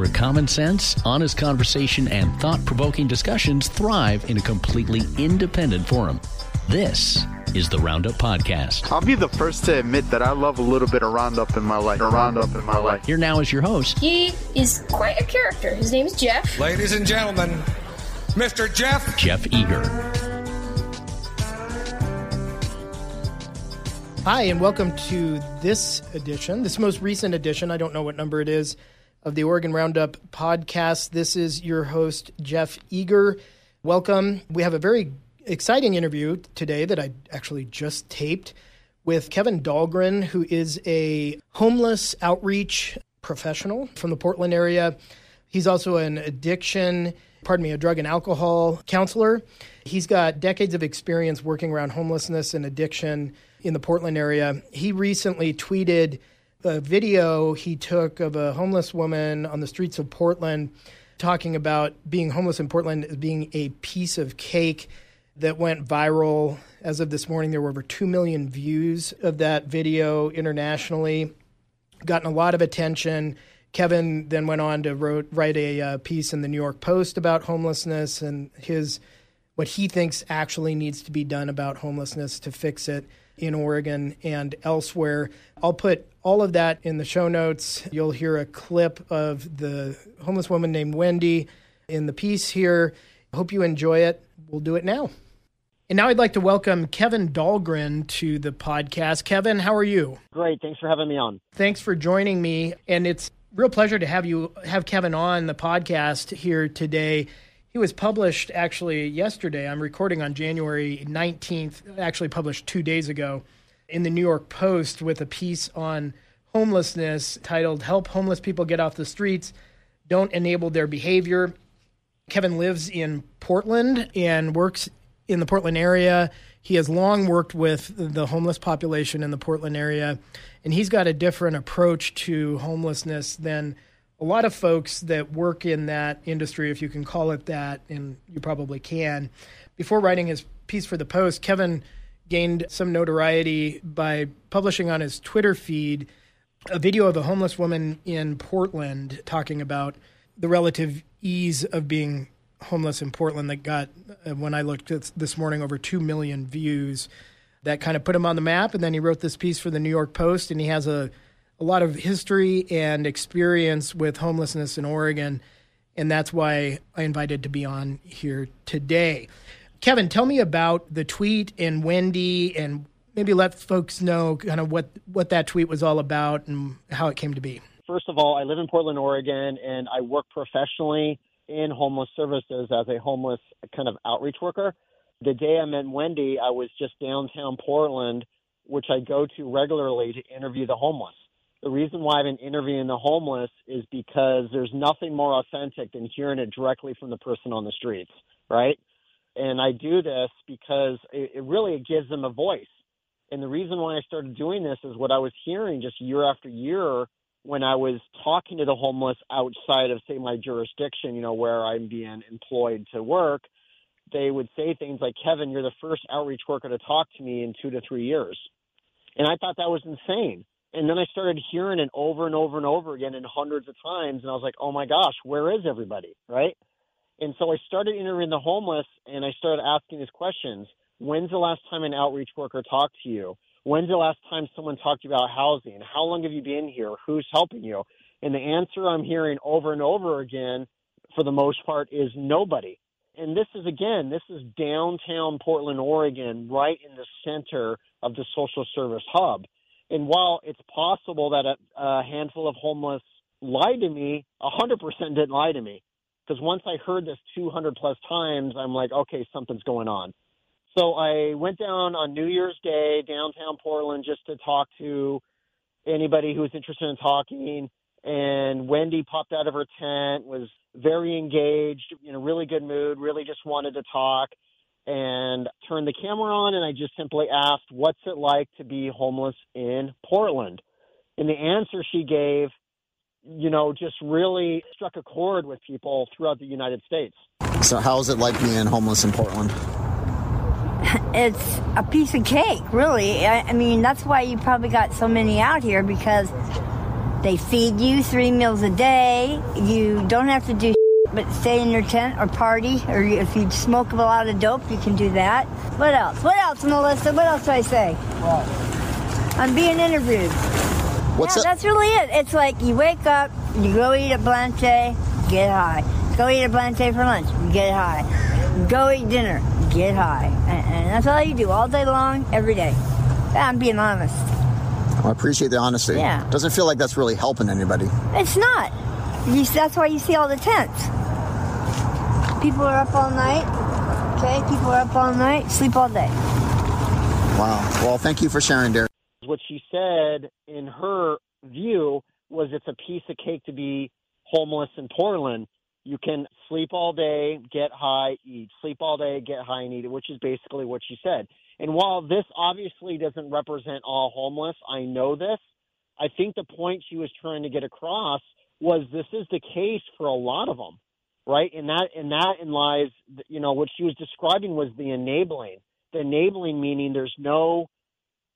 where common sense, honest conversation, and thought provoking discussions thrive in a completely independent forum. This is the Roundup Podcast. I'll be the first to admit that I love a little bit of Roundup in my life. A Roundup in my life. Here now is your host. He is quite a character. His name is Jeff. Ladies and gentlemen, Mr. Jeff. Jeff Eager. Hi, and welcome to this edition, this most recent edition. I don't know what number it is of the Oregon Roundup podcast. This is your host, Jeff Eager. Welcome. We have a very exciting interview today that I actually just taped with Kevin Dahlgren, who is a homeless outreach professional from the Portland area. He's also an addiction, pardon me, a drug and alcohol counselor. He's got decades of experience working around homelessness and addiction in the Portland area. He recently tweeted a video he took of a homeless woman on the streets of Portland talking about being homeless in Portland as being a piece of cake that went viral. As of this morning, there were over 2 million views of that video internationally, gotten a lot of attention. Kevin then went on to wrote, write a uh, piece in the New York Post about homelessness and his what he thinks actually needs to be done about homelessness to fix it in Oregon and elsewhere. I'll put all of that in the show notes. You'll hear a clip of the homeless woman named Wendy in the piece here. Hope you enjoy it. We'll do it now. And now I'd like to welcome Kevin Dahlgren to the podcast. Kevin, how are you? Great. Thanks for having me on. Thanks for joining me. And it's real pleasure to have you have Kevin on the podcast here today. He was published actually yesterday. I'm recording on January 19th, actually published two days ago in the New York Post with a piece on homelessness titled Help Homeless People Get Off the Streets, Don't Enable Their Behavior. Kevin lives in Portland and works in the Portland area. He has long worked with the homeless population in the Portland area, and he's got a different approach to homelessness than a lot of folks that work in that industry, if you can call it that, and you probably can. Before writing his piece for the Post, Kevin gained some notoriety by publishing on his Twitter feed a video of a homeless woman in Portland talking about the relative ease of being homeless in Portland that got, uh, when I looked this morning, over 2 million views. That kind of put him on the map. And then he wrote this piece for the New York Post, and he has a a lot of history and experience with homelessness in Oregon, and that's why I invited to be on here today. Kevin, tell me about the tweet and Wendy, and maybe let folks know kind of what what that tweet was all about and how it came to be. First of all, I live in Portland, Oregon, and I work professionally in homeless services as a homeless kind of outreach worker. The day I met Wendy, I was just downtown Portland, which I go to regularly to interview the homeless the reason why I've been interviewing the homeless is because there's nothing more authentic than hearing it directly from the person on the streets, right? And I do this because it, it really it gives them a voice. And the reason why I started doing this is what I was hearing just year after year when I was talking to the homeless outside of, say, my jurisdiction, you know, where I'm being employed to work. They would say things like, Kevin, you're the first outreach worker to talk to me in two to three years. And I thought that was insane and then I started hearing it over and over and over again and hundreds of times. And I was like, oh my gosh, where is everybody? Right. And so I started interviewing the homeless and I started asking these questions. When's the last time an outreach worker talked to you? When's the last time someone talked to you about housing? How long have you been here? Who's helping you? And the answer I'm hearing over and over again, for the most part, is nobody. And this is, again, this is downtown Portland, Oregon, right in the center of the social service hub. And while it's possible that a, a handful of homeless lied to me, 100% didn't lie to me. Because once I heard this 200 plus times, I'm like, okay, something's going on. So I went down on New Year's Day downtown Portland just to talk to anybody who was interested in talking. And Wendy popped out of her tent, was very engaged, in a really good mood, really just wanted to talk and turned the camera on and I just simply asked, What's it like to be homeless in Portland? And the answer she gave, you know, just really struck a chord with people throughout the United States. So, how is it like being homeless in Portland? It's a piece of cake, really. I, I mean, that's why you probably got so many out here because They feed you three meals a day. You don't have to do but stay in your tent or party, or if you smoke a lot of dope, you can do that. What else? What else, Melissa? What else do I say? What? I'm being interviewed. What's yeah, that? that's really it. It's like you wake up, you go eat a Blanchet, get high. Go eat a Blanchet for lunch, get high. Go eat dinner, get high. And, and that's all you do all day long, every day. I'm being honest. I appreciate the honesty. Yeah. Doesn't feel like that's really helping anybody. It's not. You, that's why you see all the tents. People are up all night. Okay, people are up all night, sleep all day. Wow. Well, thank you for sharing, Derek. What she said in her view was it's a piece of cake to be homeless in Portland. You can sleep all day, get high, eat. Sleep all day, get high, and eat, which is basically what she said. And while this obviously doesn't represent all homeless, I know this. I think the point she was trying to get across was this is the case for a lot of them, right? And that and that in lies, you know, what she was describing was the enabling. The enabling meaning there's no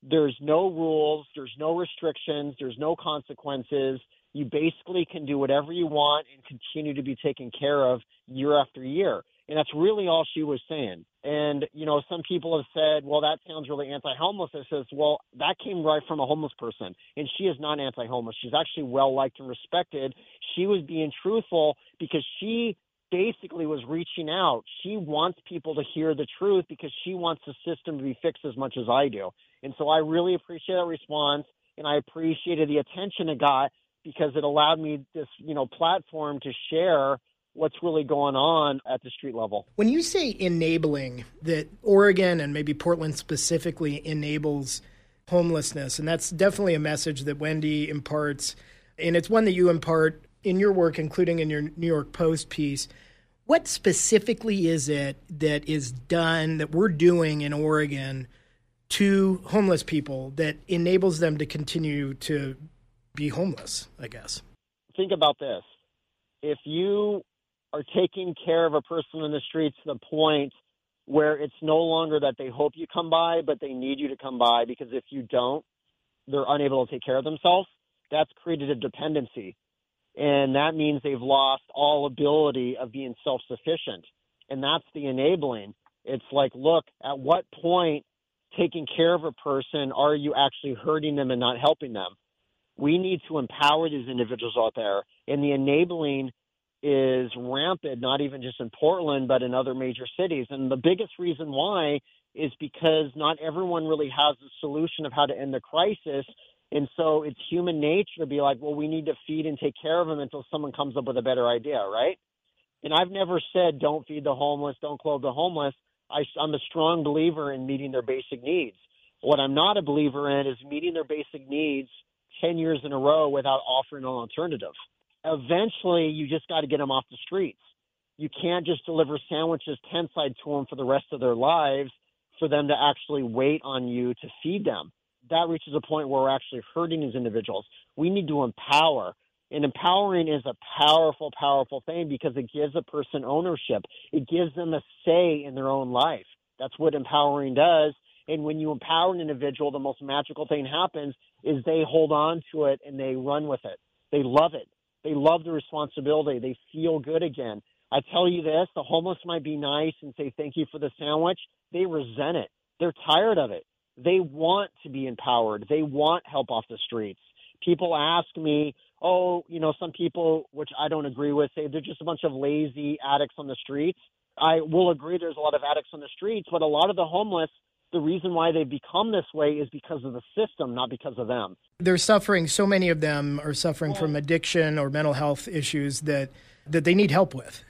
there's no rules, there's no restrictions, there's no consequences. You basically can do whatever you want and continue to be taken care of year after year. And that's really all she was saying. And, you know, some people have said, well, that sounds really anti homeless. I says, well, that came right from a homeless person. And she is not anti homeless. She's actually well liked and respected. She was being truthful because she basically was reaching out. She wants people to hear the truth because she wants the system to be fixed as much as I do. And so I really appreciate that response. And I appreciated the attention it got because it allowed me this, you know, platform to share what's really going on at the street level. When you say enabling, that Oregon and maybe Portland specifically enables homelessness, and that's definitely a message that Wendy imparts, and it's one that you impart in your work, including in your New York Post piece. What specifically is it that is done that we're doing in Oregon to homeless people that enables them to continue to be homeless, I guess? Think about this. If you are taking care of a person in the streets to the point where it's no longer that they hope you come by, but they need you to come by because if you don't, they're unable to take care of themselves. That's created a dependency. And that means they've lost all ability of being self sufficient. And that's the enabling. It's like, look, at what point taking care of a person are you actually hurting them and not helping them? We need to empower these individuals out there. And the enabling is rampant, not even just in Portland, but in other major cities. And the biggest reason why is because not everyone really has a solution of how to end the crisis. And so it's human nature to be like, well, we need to feed and take care of them until someone comes up with a better idea, right? And I've never said don't feed the homeless, don't clothe the homeless. I, I'm a strong believer in meeting their basic needs. What I'm not a believer in is meeting their basic needs 10 years in a row without offering an alternative eventually you just got to get them off the streets. You can't just deliver sandwiches tent side to them for the rest of their lives for them to actually wait on you to feed them. That reaches a point where we're actually hurting these individuals. We need to empower. And empowering is a powerful, powerful thing because it gives a person ownership. It gives them a say in their own life. That's what empowering does. And when you empower an individual, the most magical thing happens is they hold on to it and they run with it. They love it. They love the responsibility. They feel good again. I tell you this the homeless might be nice and say thank you for the sandwich. They resent it. They're tired of it. They want to be empowered. They want help off the streets. People ask me, oh, you know, some people, which I don't agree with, say they're just a bunch of lazy addicts on the streets. I will agree there's a lot of addicts on the streets, but a lot of the homeless the reason why they've become this way is because of the system, not because of them. They're suffering, so many of them are suffering well, from addiction or mental health issues that, that they need help with.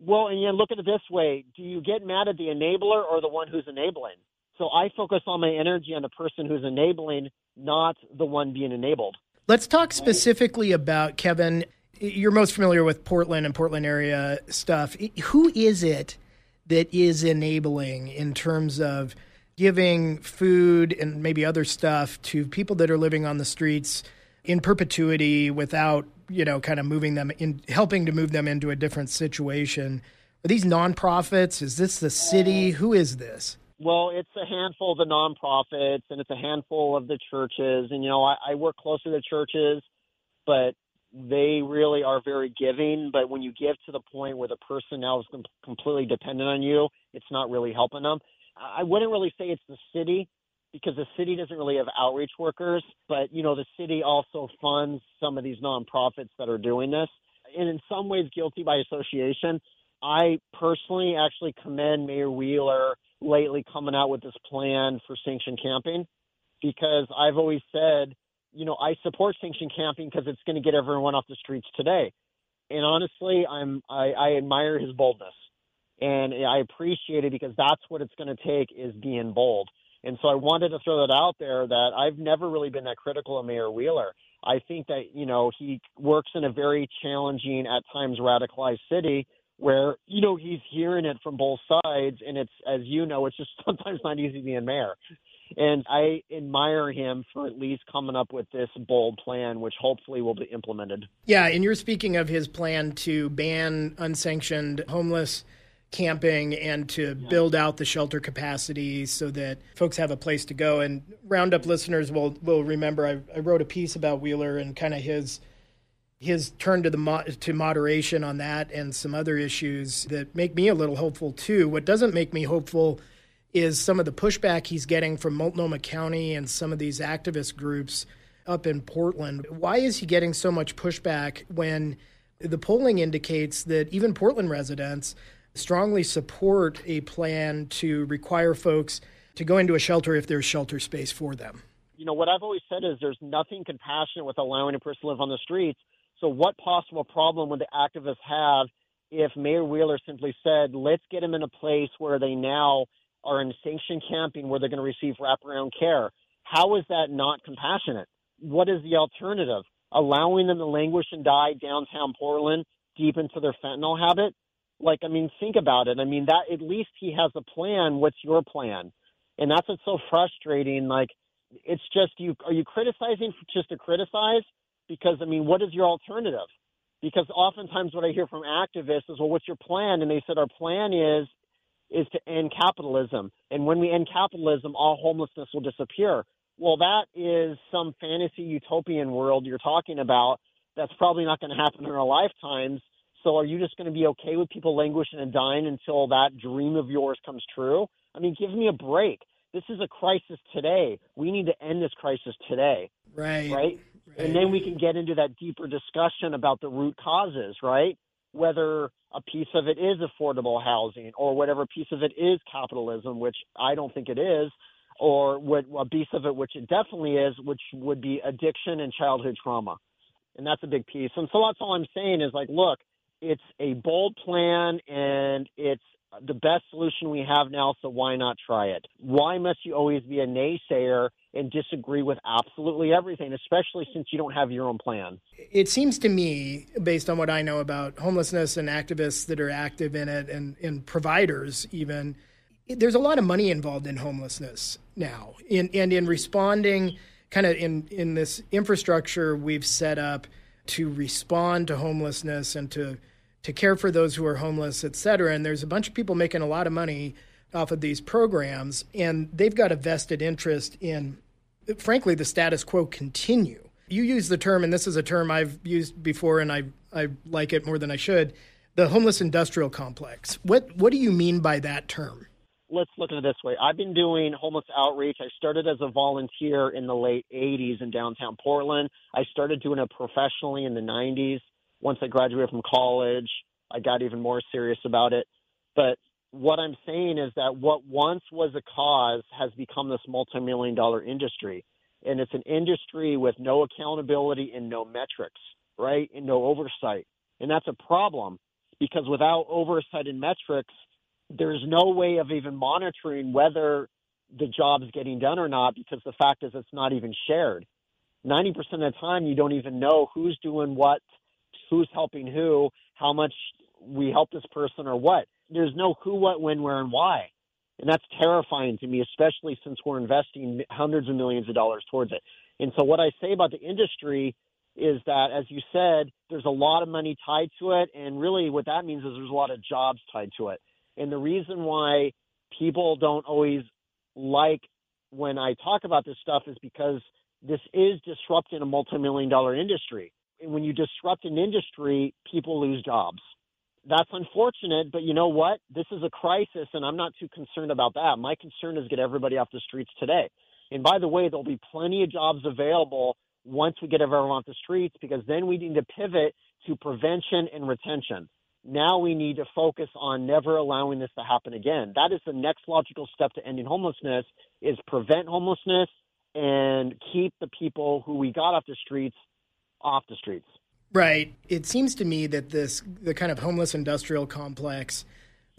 Well, and you look at it this way do you get mad at the enabler or the one who's enabling? So I focus all my energy on the person who's enabling, not the one being enabled. Let's talk specifically about Kevin. You're most familiar with Portland and Portland area stuff. Who is it that is enabling in terms of giving food and maybe other stuff to people that are living on the streets in perpetuity without, you know, kind of moving them in, helping to move them into a different situation. Are these nonprofits? Is this the city? Who is this? Well, it's a handful of the nonprofits and it's a handful of the churches. And, you know, I, I work closer to the churches but they really are very giving. But when you give to the point where the person now is com- completely dependent on you, it's not really helping them. I wouldn't really say it's the city because the city doesn't really have outreach workers, but you know the city also funds some of these nonprofits that are doing this, and in some ways guilty by association. I personally actually commend Mayor Wheeler lately coming out with this plan for sanctioned camping because I've always said, you know, I support sanctioned camping because it's going to get everyone off the streets today. And honestly, I'm I, I admire his boldness and I appreciate it because that's what it's going to take is being bold. And so I wanted to throw that out there that I've never really been that critical of Mayor Wheeler. I think that, you know, he works in a very challenging, at times radicalized city where, you know, he's hearing it from both sides. And it's, as you know, it's just sometimes not easy being mayor. And I admire him for at least coming up with this bold plan, which hopefully will be implemented. Yeah. And you're speaking of his plan to ban unsanctioned homeless camping and to yeah. build out the shelter capacity so that folks have a place to go. And Roundup listeners will will remember I, I wrote a piece about Wheeler and kind of his his turn to the mo- to moderation on that and some other issues that make me a little hopeful too. What doesn't make me hopeful is some of the pushback he's getting from Multnomah County and some of these activist groups up in Portland. Why is he getting so much pushback when the polling indicates that even Portland residents strongly support a plan to require folks to go into a shelter if there's shelter space for them. You know, what I've always said is there's nothing compassionate with allowing a person to live on the streets. So, what possible problem would the activists have if Mayor Wheeler simply said, let's get them in a place where they now are in sanctioned camping where they're going to receive wraparound care? How is that not compassionate? What is the alternative? Allowing them to languish and die downtown Portland deep into their fentanyl habit? Like, I mean, think about it. I mean, that at least he has a plan. What's your plan? And that's what's so frustrating. Like, it's just you. Are you criticizing just to criticize? Because I mean, what is your alternative? Because oftentimes what I hear from activists is, well, what's your plan? And they said our plan is is to end capitalism. And when we end capitalism, all homelessness will disappear. Well, that is some fantasy utopian world you're talking about. That's probably not going to happen in our lifetimes. So are you just going to be okay with people languishing and dying until that dream of yours comes true? I mean, give me a break. This is a crisis today. We need to end this crisis today. Right. Right. right. And then we can get into that deeper discussion about the root causes, right? Whether a piece of it is affordable housing or whatever piece of it is capitalism, which I don't think it is, or what a piece of it, which it definitely is, which would be addiction and childhood trauma. And that's a big piece. And so that's all I'm saying is like, look, it's a bold plan and it's the best solution we have now, so why not try it? Why must you always be a naysayer and disagree with absolutely everything, especially since you don't have your own plan? It seems to me, based on what I know about homelessness and activists that are active in it and, and providers, even, there's a lot of money involved in homelessness now. In, and in responding, kind of in, in this infrastructure we've set up to respond to homelessness and to to care for those who are homeless, et cetera. And there's a bunch of people making a lot of money off of these programs, and they've got a vested interest in, frankly, the status quo continue. You use the term, and this is a term I've used before, and I I like it more than I should. The homeless industrial complex. What what do you mean by that term? Let's look at it this way. I've been doing homeless outreach. I started as a volunteer in the late 80s in downtown Portland. I started doing it professionally in the 90s once I graduated from college, I got even more serious about it. But what I'm saying is that what once was a cause has become this multi-million dollar industry. And it's an industry with no accountability and no metrics, right? And no oversight. And that's a problem because without oversight and metrics, there's no way of even monitoring whether the job's getting done or not because the fact is it's not even shared. 90% of the time, you don't even know who's doing what who's helping who, how much we help this person or what. There's no who, what, when, where, and why. And that's terrifying to me, especially since we're investing hundreds of millions of dollars towards it. And so, what I say about the industry is that, as you said, there's a lot of money tied to it. And really, what that means is there's a lot of jobs tied to it. And the reason why people don't always like when I talk about this stuff is because this is disrupting a multi million dollar industry And when you disrupt an industry, people lose jobs. That's unfortunate, but you know what? This is a crisis, and I'm not too concerned about that. My concern is get everybody off the streets today. And by the way, there'll be plenty of jobs available once we get everyone off the streets because then we need to pivot to prevention and retention. Now we need to focus on never allowing this to happen again. That is the next logical step to ending homelessness is prevent homelessness and keep the people who we got off the streets off the streets. Right. It seems to me that this the kind of homeless industrial complex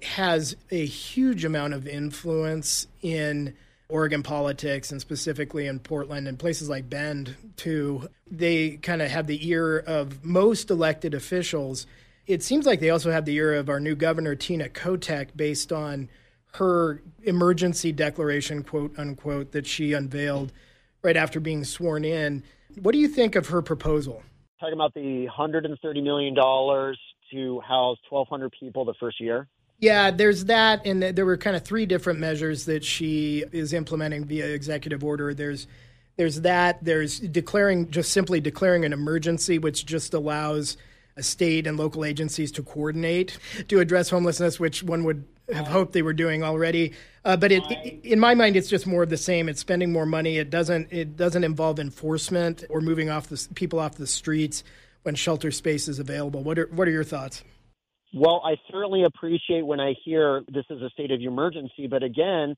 has a huge amount of influence in Oregon politics and specifically in Portland and places like Bend too. They kind of have the ear of most elected officials. It seems like they also have the ear of our new governor Tina Kotek based on her emergency declaration quote unquote that she unveiled right after being sworn in. What do you think of her proposal? Talking about the $130 million to house 1,200 people the first year. Yeah, there's that, and there were kind of three different measures that she is implementing via executive order. There's there's that. There's declaring just simply declaring an emergency, which just allows state and local agencies to coordinate to address homelessness, which one would have hoped they were doing already. Uh, but it, it, in my mind, it's just more of the same. It's spending more money. It doesn't it doesn't involve enforcement or moving off the people off the streets when shelter space is available. What are what are your thoughts? Well, I certainly appreciate when I hear this is a state of emergency, but again,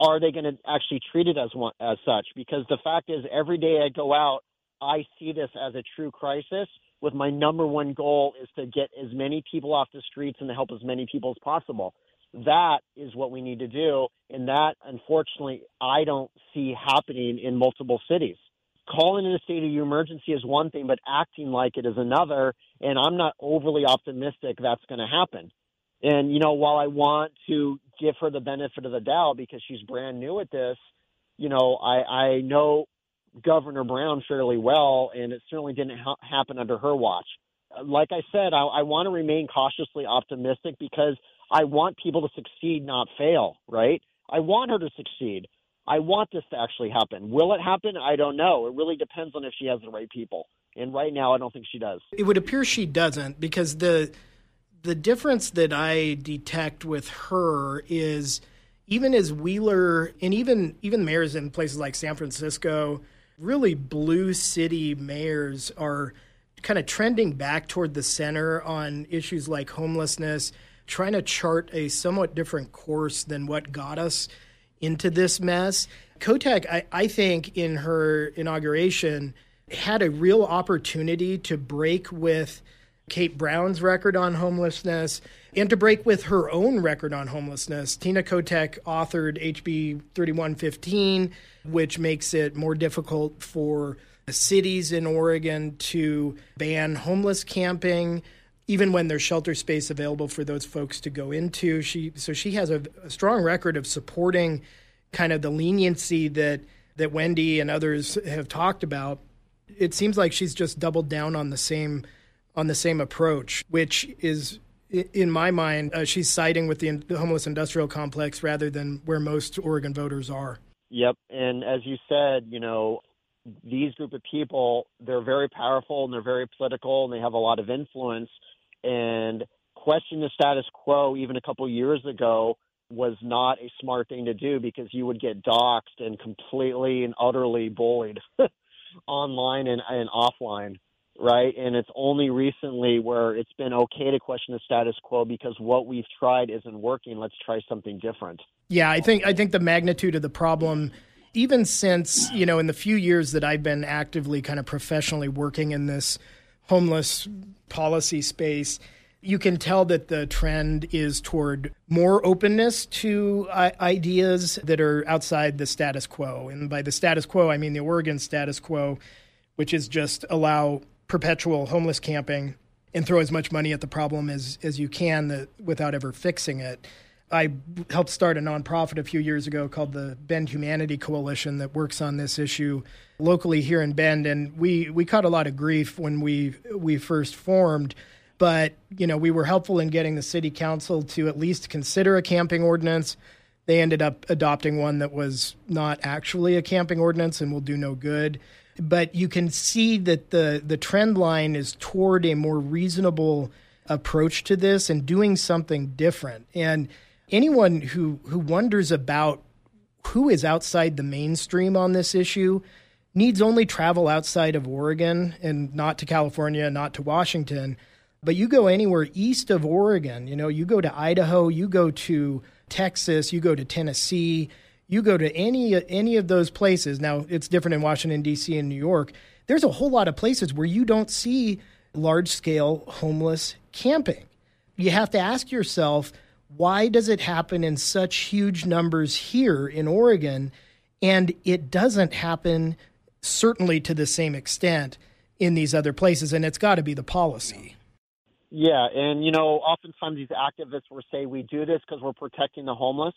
are they going to actually treat it as one as such? Because the fact is, every day I go out, I see this as a true crisis. With my number one goal is to get as many people off the streets and to help as many people as possible. That is what we need to do, and that, unfortunately, I don't see happening in multiple cities calling in a state of emergency is one thing, but acting like it is another. And I'm not overly optimistic that's going to happen. And, you know, while I want to give her the benefit of the doubt because she's brand new at this, you know, I, I know Governor Brown fairly well, and it certainly didn't ha- happen under her watch. Like I said, I, I want to remain cautiously optimistic because I want people to succeed, not fail, right? I want her to succeed. I want this to actually happen. Will it happen? I don't know. It really depends on if she has the right people. And right now, I don't think she does. It would appear she doesn't because the the difference that I detect with her is even as Wheeler and even even mayors in places like San Francisco, really blue city mayors are kind of trending back toward the center on issues like homelessness, trying to chart a somewhat different course than what got us into this mess. Kotek, I, I think, in her inauguration, had a real opportunity to break with Kate Brown's record on homelessness and to break with her own record on homelessness. Tina Kotek authored HB 3115, which makes it more difficult for cities in Oregon to ban homeless camping even when there's shelter space available for those folks to go into. She so she has a, a strong record of supporting kind of the leniency that that Wendy and others have talked about. It seems like she's just doubled down on the same on the same approach, which is in my mind, uh, she's siding with the, the homeless industrial complex rather than where most Oregon voters are. Yep, and as you said, you know, these group of people, they're very powerful and they're very political and they have a lot of influence and question the status quo even a couple years ago was not a smart thing to do because you would get doxxed and completely and utterly bullied online and, and offline right? And it's only recently where it's been okay to question the status quo because what we've tried isn't working. Let's try something different. Yeah i think i think the magnitude of the problem even since you know in the few years that i've been actively kind of professionally working in this homeless policy space, you can tell that the trend is toward more openness to uh, ideas that are outside the status quo. And by the status quo, I mean the Oregon status quo, which is just allow perpetual homeless camping and throw as much money at the problem as, as you can that, without ever fixing it. I helped start a nonprofit a few years ago called the Bend Humanity Coalition that works on this issue locally here in Bend, and we we caught a lot of grief when we we first formed. But you know, we were helpful in getting the city council to at least consider a camping ordinance. They ended up adopting one that was not actually a camping ordinance and will do no good. But you can see that the the trend line is toward a more reasonable approach to this and doing something different. And anyone who who wonders about who is outside the mainstream on this issue needs only travel outside of Oregon and not to California, not to Washington. But you go anywhere east of Oregon, you know, you go to Idaho, you go to Texas, you go to Tennessee, you go to any any of those places. Now, it's different in Washington D.C. and New York. There's a whole lot of places where you don't see large-scale homeless camping. You have to ask yourself, why does it happen in such huge numbers here in Oregon and it doesn't happen certainly to the same extent in these other places and it's got to be the policy. Yeah, and you know, oftentimes these activists will say we do this because we're protecting the homeless.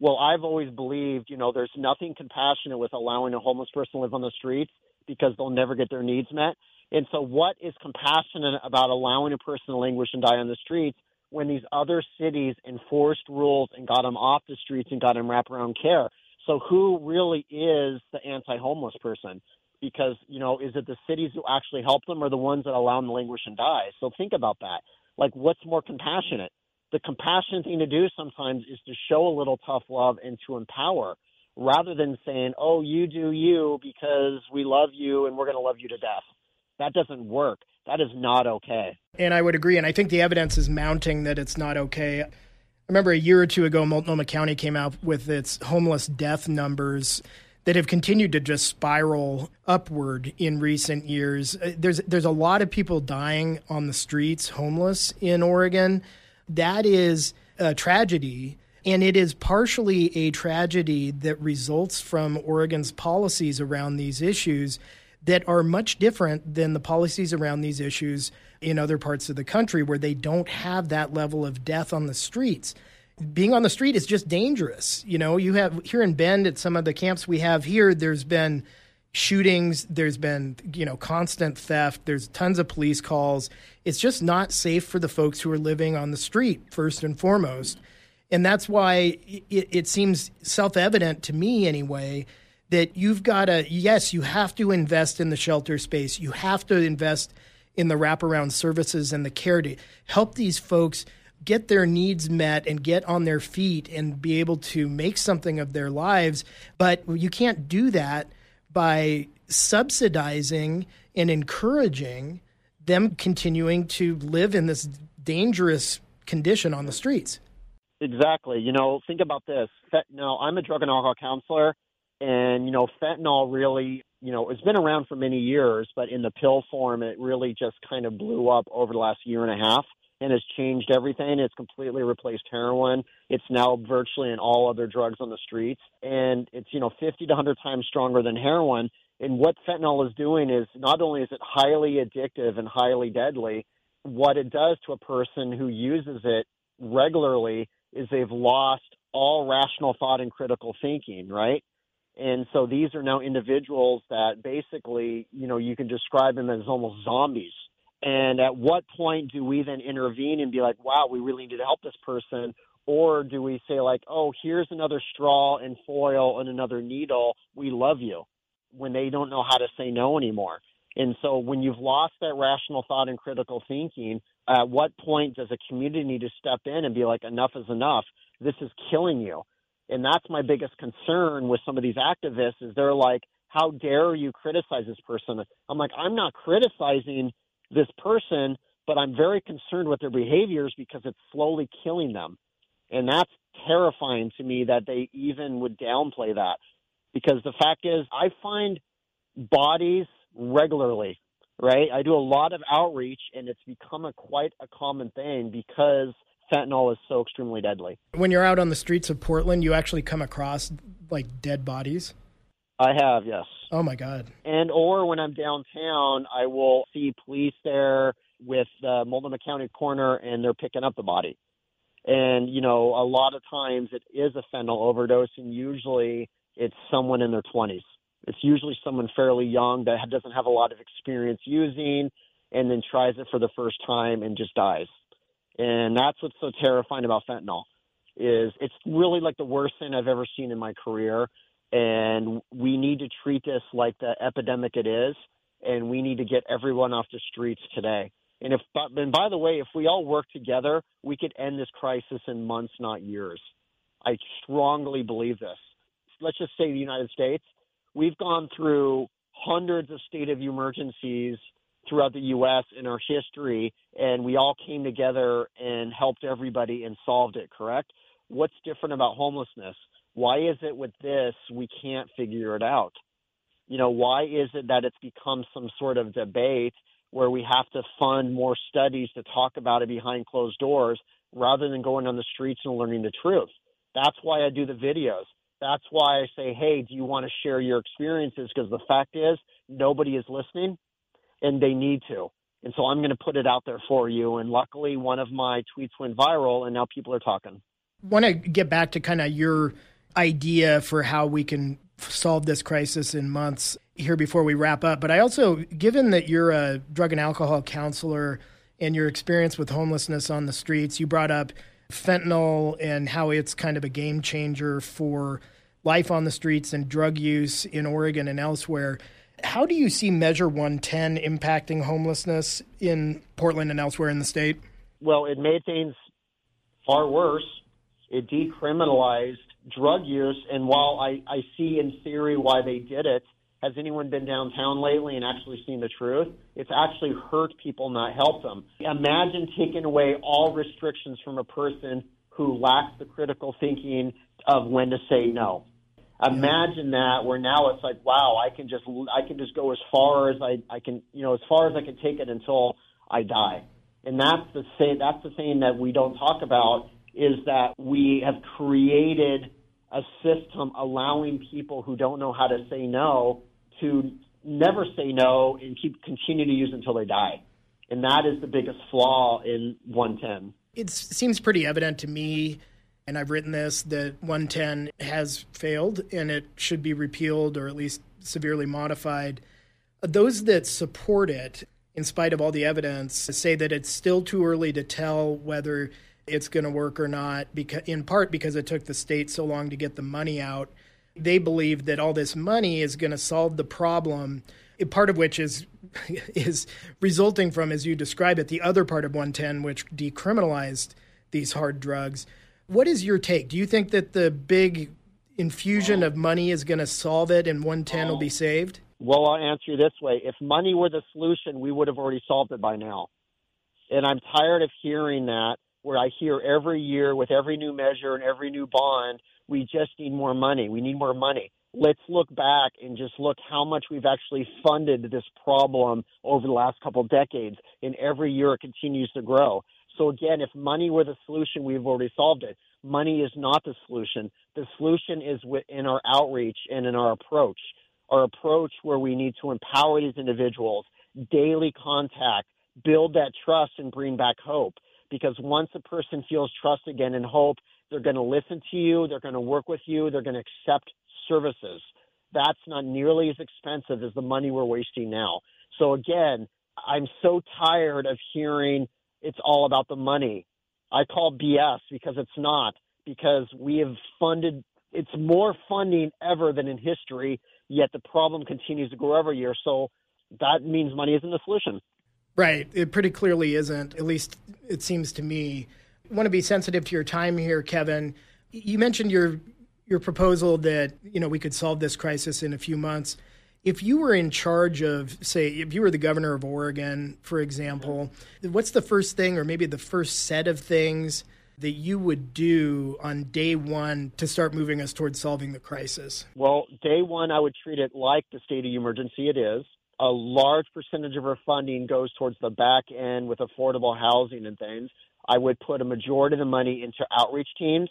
Well, I've always believed, you know, there's nothing compassionate with allowing a homeless person to live on the streets because they'll never get their needs met. And so, what is compassionate about allowing a person to languish and die on the streets when these other cities enforced rules and got them off the streets and got them wraparound care? So, who really is the anti homeless person? because you know is it the cities who actually help them or the ones that allow them to languish and die so think about that like what's more compassionate the compassionate thing to do sometimes is to show a little tough love and to empower rather than saying oh you do you because we love you and we're going to love you to death that doesn't work that is not okay and i would agree and i think the evidence is mounting that it's not okay I remember a year or two ago, Multnomah County came out with its homeless death numbers that have continued to just spiral upward in recent years. Uh, there's there's a lot of people dying on the streets, homeless in Oregon. That is a tragedy. And it is partially a tragedy that results from Oregon's policies around these issues that are much different than the policies around these issues in other parts of the country where they don't have that level of death on the streets being on the street is just dangerous. You know, you have here in Bend at some of the camps we have here, there's been shootings, there's been, you know, constant theft, there's tons of police calls. It's just not safe for the folks who are living on the street, first and foremost. And that's why it, it seems self evident to me, anyway, that you've got to, yes, you have to invest in the shelter space. You have to invest in the wraparound services and the care to help these folks get their needs met and get on their feet and be able to make something of their lives. But you can't do that by subsidizing and encouraging them continuing to live in this dangerous condition on the streets. Exactly. You know, think about this. Fentanyl, I'm a drug and alcohol counselor, and, you know, fentanyl really, you know, it's been around for many years, but in the pill form, it really just kind of blew up over the last year and a half and has changed everything. It's completely replaced heroin. It's now virtually in all other drugs on the streets, and it's you know 50 to 100 times stronger than heroin. And what fentanyl is doing is not only is it highly addictive and highly deadly, what it does to a person who uses it regularly is they've lost all rational thought and critical thinking, right? And so these are now individuals that basically, you know, you can describe them as almost zombies and at what point do we then intervene and be like, wow, we really need to help this person? Or do we say, like, oh, here's another straw and foil and another needle. We love you when they don't know how to say no anymore. And so when you've lost that rational thought and critical thinking, at what point does a community need to step in and be like, enough is enough? This is killing you. And that's my biggest concern with some of these activists is they're like, how dare you criticize this person? I'm like, I'm not criticizing this person, but I'm very concerned with their behaviors because it's slowly killing them. And that's terrifying to me that they even would downplay that. Because the fact is, I find bodies regularly, right? I do a lot of outreach and it's become a quite a common thing because fentanyl is so extremely deadly. When you're out on the streets of Portland, you actually come across like dead bodies? I have, yes. Oh my God. And or when I'm downtown, I will see police there with the Multnomah County coroner, and they're picking up the body. And you know, a lot of times it is a fentanyl overdose, and usually it's someone in their 20s. It's usually someone fairly young that doesn't have a lot of experience using, and then tries it for the first time and just dies. And that's what's so terrifying about fentanyl is it's really like the worst thing I've ever seen in my career and we need to treat this like the epidemic it is, and we need to get everyone off the streets today. And if, and by the way, if we all work together, we could end this crisis in months, not years. I strongly believe this. Let's just say the United States, we've gone through hundreds of state of emergencies throughout the U.S. in our history, and we all came together and helped everybody and solved it, correct? What's different about homelessness? Why is it with this we can't figure it out? You know, why is it that it's become some sort of debate where we have to fund more studies to talk about it behind closed doors rather than going on the streets and learning the truth? That's why I do the videos. That's why I say, hey, do you want to share your experiences? Because the fact is, nobody is listening and they need to. And so I'm going to put it out there for you. And luckily, one of my tweets went viral, and now people are talking. Want to get back to kind of your idea for how we can solve this crisis in months here before we wrap up. But I also, given that you're a drug and alcohol counselor and your experience with homelessness on the streets, you brought up fentanyl and how it's kind of a game changer for life on the streets and drug use in Oregon and elsewhere. How do you see Measure 110 impacting homelessness in Portland and elsewhere in the state? Well, it made things far worse. It decriminalized drug use. And while I, I see in theory why they did it, has anyone been downtown lately and actually seen the truth? It's actually hurt people, not helped them. Imagine taking away all restrictions from a person who lacks the critical thinking of when to say no. Imagine that where now it's like, wow, I can just I can just go as far as I, I can you know, as far as I can take it until I die. And that's the thing that's the thing that we don't talk about is that we have created a system allowing people who don't know how to say no to never say no and keep continue to use until they die. And that is the biggest flaw in 110. It seems pretty evident to me, and I've written this, that 110 has failed and it should be repealed or at least severely modified. Those that support it, in spite of all the evidence, say that it's still too early to tell whether it's going to work or not, because, in part because it took the state so long to get the money out. They believe that all this money is going to solve the problem part of which is is resulting from as you describe it the other part of 110 which decriminalized these hard drugs. What is your take? Do you think that the big infusion of money is going to solve it and 110 will be saved? Well i'll answer you this way. If money were the solution we would have already solved it by now. And i'm tired of hearing that where i hear every year with every new measure and every new bond we just need more money. We need more money. Let's look back and just look how much we've actually funded this problem over the last couple decades. And every year it continues to grow. So again, if money were the solution, we've already solved it. Money is not the solution. The solution is in our outreach and in our approach. Our approach where we need to empower these individuals, daily contact, build that trust and bring back hope. Because once a person feels trust again and hope, they're going to listen to you. They're going to work with you. They're going to accept services. That's not nearly as expensive as the money we're wasting now. So again, I'm so tired of hearing it's all about the money. I call BS because it's not, because we have funded, it's more funding ever than in history, yet the problem continues to grow every year. So that means money isn't the solution. Right. It pretty clearly isn't, at least it seems to me want to be sensitive to your time here, Kevin. You mentioned your your proposal that you know we could solve this crisis in a few months. If you were in charge of, say, if you were the governor of Oregon, for example, what's the first thing, or maybe the first set of things that you would do on day one to start moving us towards solving the crisis? Well, day one, I would treat it like the state of emergency it is. A large percentage of our funding goes towards the back end with affordable housing and things. I would put a majority of the money into outreach teams,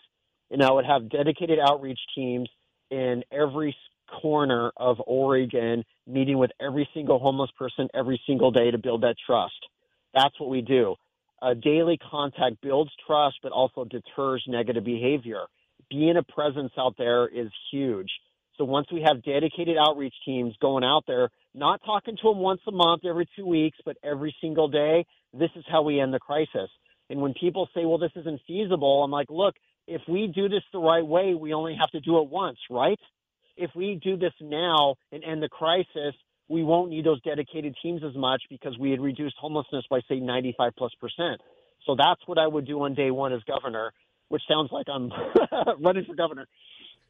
and I would have dedicated outreach teams in every corner of Oregon, meeting with every single homeless person every single day to build that trust. That's what we do. A daily contact builds trust, but also deters negative behavior. Being a presence out there is huge. So once we have dedicated outreach teams going out there, not talking to them once a month, every two weeks, but every single day, this is how we end the crisis. And when people say, well, this isn't feasible, I'm like, look, if we do this the right way, we only have to do it once, right? if we do this now and end the crisis, we won't need those dedicated teams as much because we had reduced homelessness by say 95 plus percent. So that's what I would do on day one as governor, which sounds like I'm running for governor.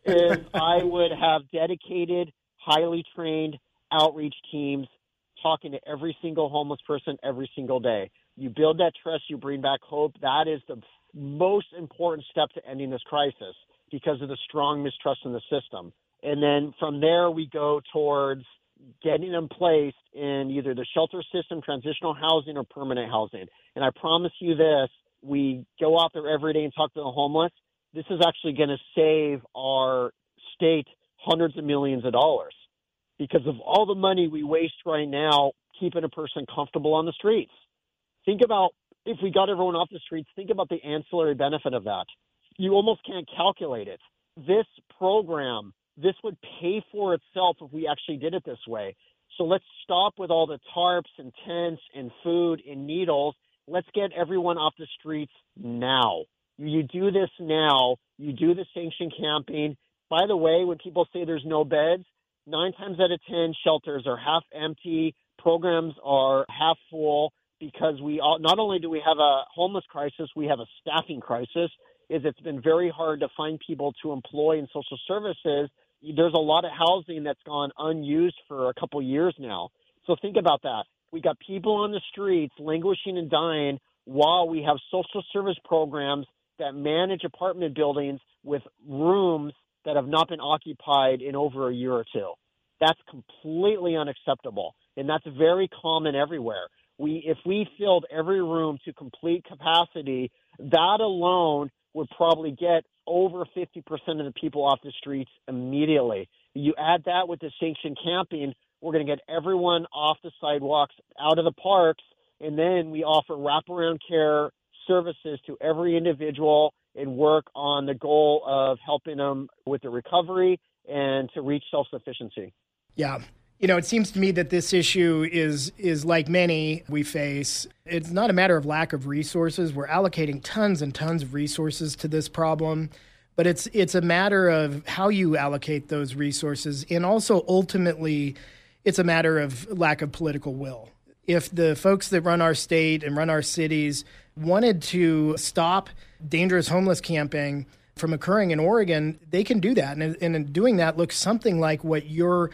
Is I would have dedicated, highly trained outreach teams talking to every single homeless person every single day. You build that trust, you bring back hope. That is the most important step to ending this crisis because of the strong mistrust in the system. And then from there, we go towards getting them placed in either the shelter system, transitional housing, or permanent housing. And I promise you this we go out there every day and talk to the homeless. This is actually going to save our state hundreds of millions of dollars because of all the money we waste right now keeping a person comfortable on the streets. Think about if we got everyone off the streets, think about the ancillary benefit of that. You almost can't calculate it. This program, this would pay for itself if we actually did it this way. So let's stop with all the tarps and tents and food and needles. Let's get everyone off the streets now. You do this now. You do the sanction camping. By the way, when people say there's no beds, nine times out of 10, shelters are half empty, programs are half full because we all, not only do we have a homeless crisis, we have a staffing crisis. Is it's been very hard to find people to employ in social services. There's a lot of housing that's gone unused for a couple years now. So think about that. We got people on the streets languishing and dying while we have social service programs that manage apartment buildings with rooms that have not been occupied in over a year or two. That's completely unacceptable. And that's very common everywhere. We, if we filled every room to complete capacity, that alone would probably get over 50% of the people off the streets immediately. You add that with the sanctioned camping, we're going to get everyone off the sidewalks, out of the parks, and then we offer wraparound care services to every individual and work on the goal of helping them with the recovery and to reach self sufficiency. Yeah. You know, it seems to me that this issue is is like many we face. It's not a matter of lack of resources. We're allocating tons and tons of resources to this problem, but it's it's a matter of how you allocate those resources and also ultimately it's a matter of lack of political will. If the folks that run our state and run our cities wanted to stop dangerous homeless camping from occurring in Oregon, they can do that. And, and in doing that looks something like what you're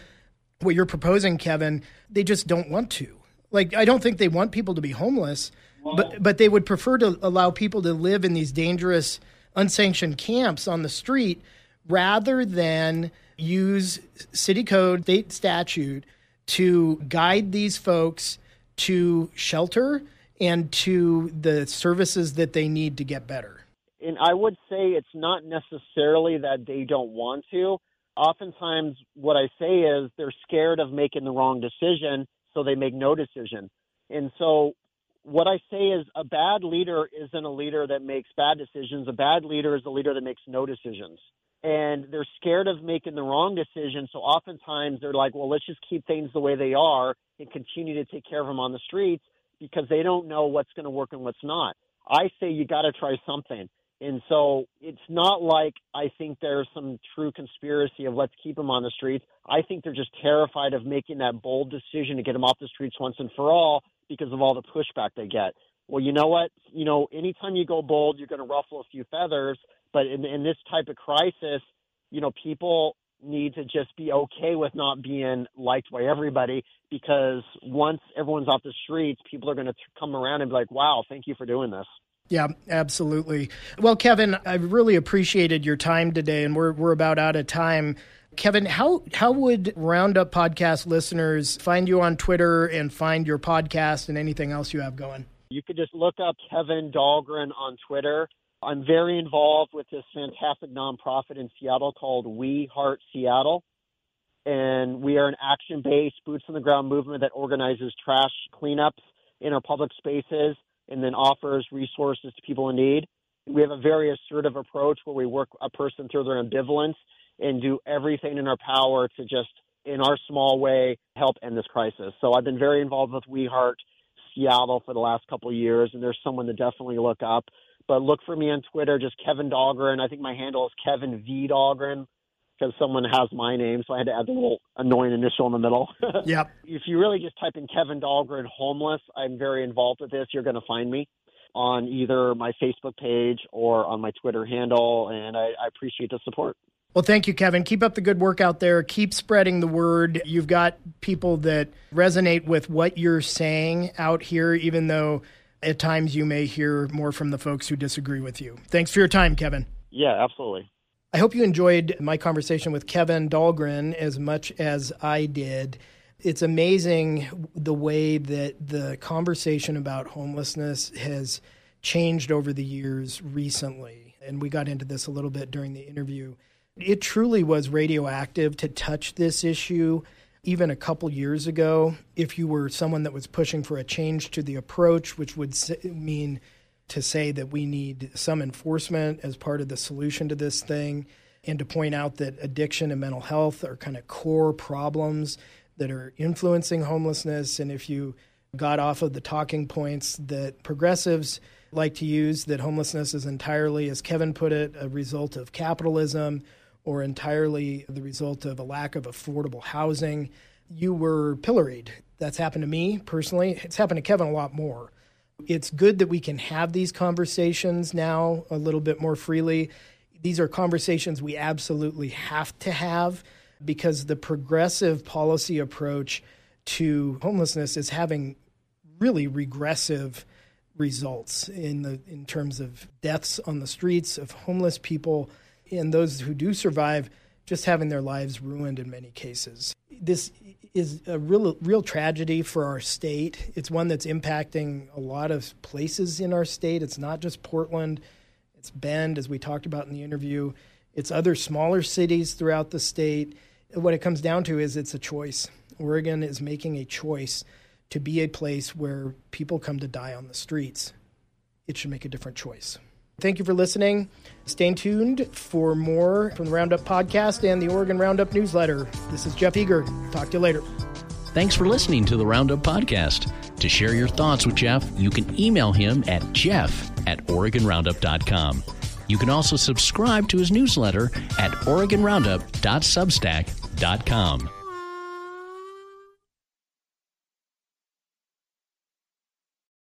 what you're proposing, Kevin. They just don't want to. Like I don't think they want people to be homeless, but but they would prefer to allow people to live in these dangerous, unsanctioned camps on the street rather than use city code, state statute to guide these folks to shelter and to the services that they need to get better? And I would say it's not necessarily that they don't want to. Oftentimes, what I say is they're scared of making the wrong decision, so they make no decision. And so, what I say is a bad leader isn't a leader that makes bad decisions. A bad leader is a leader that makes no decisions. And they're scared of making the wrong decision. So oftentimes they're like, well, let's just keep things the way they are and continue to take care of them on the streets because they don't know what's going to work and what's not. I say you got to try something. And so it's not like I think there's some true conspiracy of let's keep them on the streets. I think they're just terrified of making that bold decision to get them off the streets once and for all because of all the pushback they get. Well, you know what? You know, anytime you go bold, you're going to ruffle a few feathers. But in, in this type of crisis, you know, people need to just be okay with not being liked by everybody because once everyone's off the streets, people are going to come around and be like, wow, thank you for doing this. Yeah, absolutely. Well, Kevin, I really appreciated your time today, and we're, we're about out of time. Kevin, how, how would Roundup podcast listeners find you on Twitter and find your podcast and anything else you have going? You could just look up Kevin Dahlgren on Twitter. I'm very involved with this fantastic nonprofit in Seattle called We Heart Seattle. And we are an action based, boots on the ground movement that organizes trash cleanups in our public spaces and then offers resources to people in need. We have a very assertive approach where we work a person through their ambivalence and do everything in our power to just, in our small way, help end this crisis. So I've been very involved with We Heart Seattle for the last couple of years, and there's someone to definitely look up. But look for me on Twitter, just Kevin Dahlgren. I think my handle is Kevin V Dahlgren. because someone has my name, so I had to add the little annoying initial in the middle. Yep. if you really just type in Kevin Dahlgren homeless, I'm very involved with this. You're going to find me on either my Facebook page or on my Twitter handle, and I, I appreciate the support. Well, thank you, Kevin. Keep up the good work out there. Keep spreading the word. You've got people that resonate with what you're saying out here, even though at times you may hear more from the folks who disagree with you. Thanks for your time, Kevin. Yeah, absolutely. I hope you enjoyed my conversation with Kevin Dahlgren as much as I did. It's amazing the way that the conversation about homelessness has changed over the years recently. And we got into this a little bit during the interview. It truly was radioactive to touch this issue even a couple years ago. If you were someone that was pushing for a change to the approach, which would mean to say that we need some enforcement as part of the solution to this thing, and to point out that addiction and mental health are kind of core problems that are influencing homelessness. And if you got off of the talking points that progressives like to use, that homelessness is entirely, as Kevin put it, a result of capitalism or entirely the result of a lack of affordable housing, you were pilloried. That's happened to me personally. It's happened to Kevin a lot more. It's good that we can have these conversations now a little bit more freely. These are conversations we absolutely have to have because the progressive policy approach to homelessness is having really regressive results in the in terms of deaths on the streets of homeless people and those who do survive just having their lives ruined in many cases. This is a real real tragedy for our state. It's one that's impacting a lot of places in our state. It's not just Portland. It's Bend, as we talked about in the interview. It's other smaller cities throughout the state. What it comes down to is it's a choice. Oregon is making a choice to be a place where people come to die on the streets. It should make a different choice. Thank you for listening. Stay tuned for more from the Roundup podcast and the Oregon Roundup newsletter. This is Jeff Eager. Talk to you later. Thanks for listening to the Roundup podcast. To share your thoughts with Jeff, you can email him at jeff at OregonRoundup.com. You can also subscribe to his newsletter at OregonRoundup.substack.com.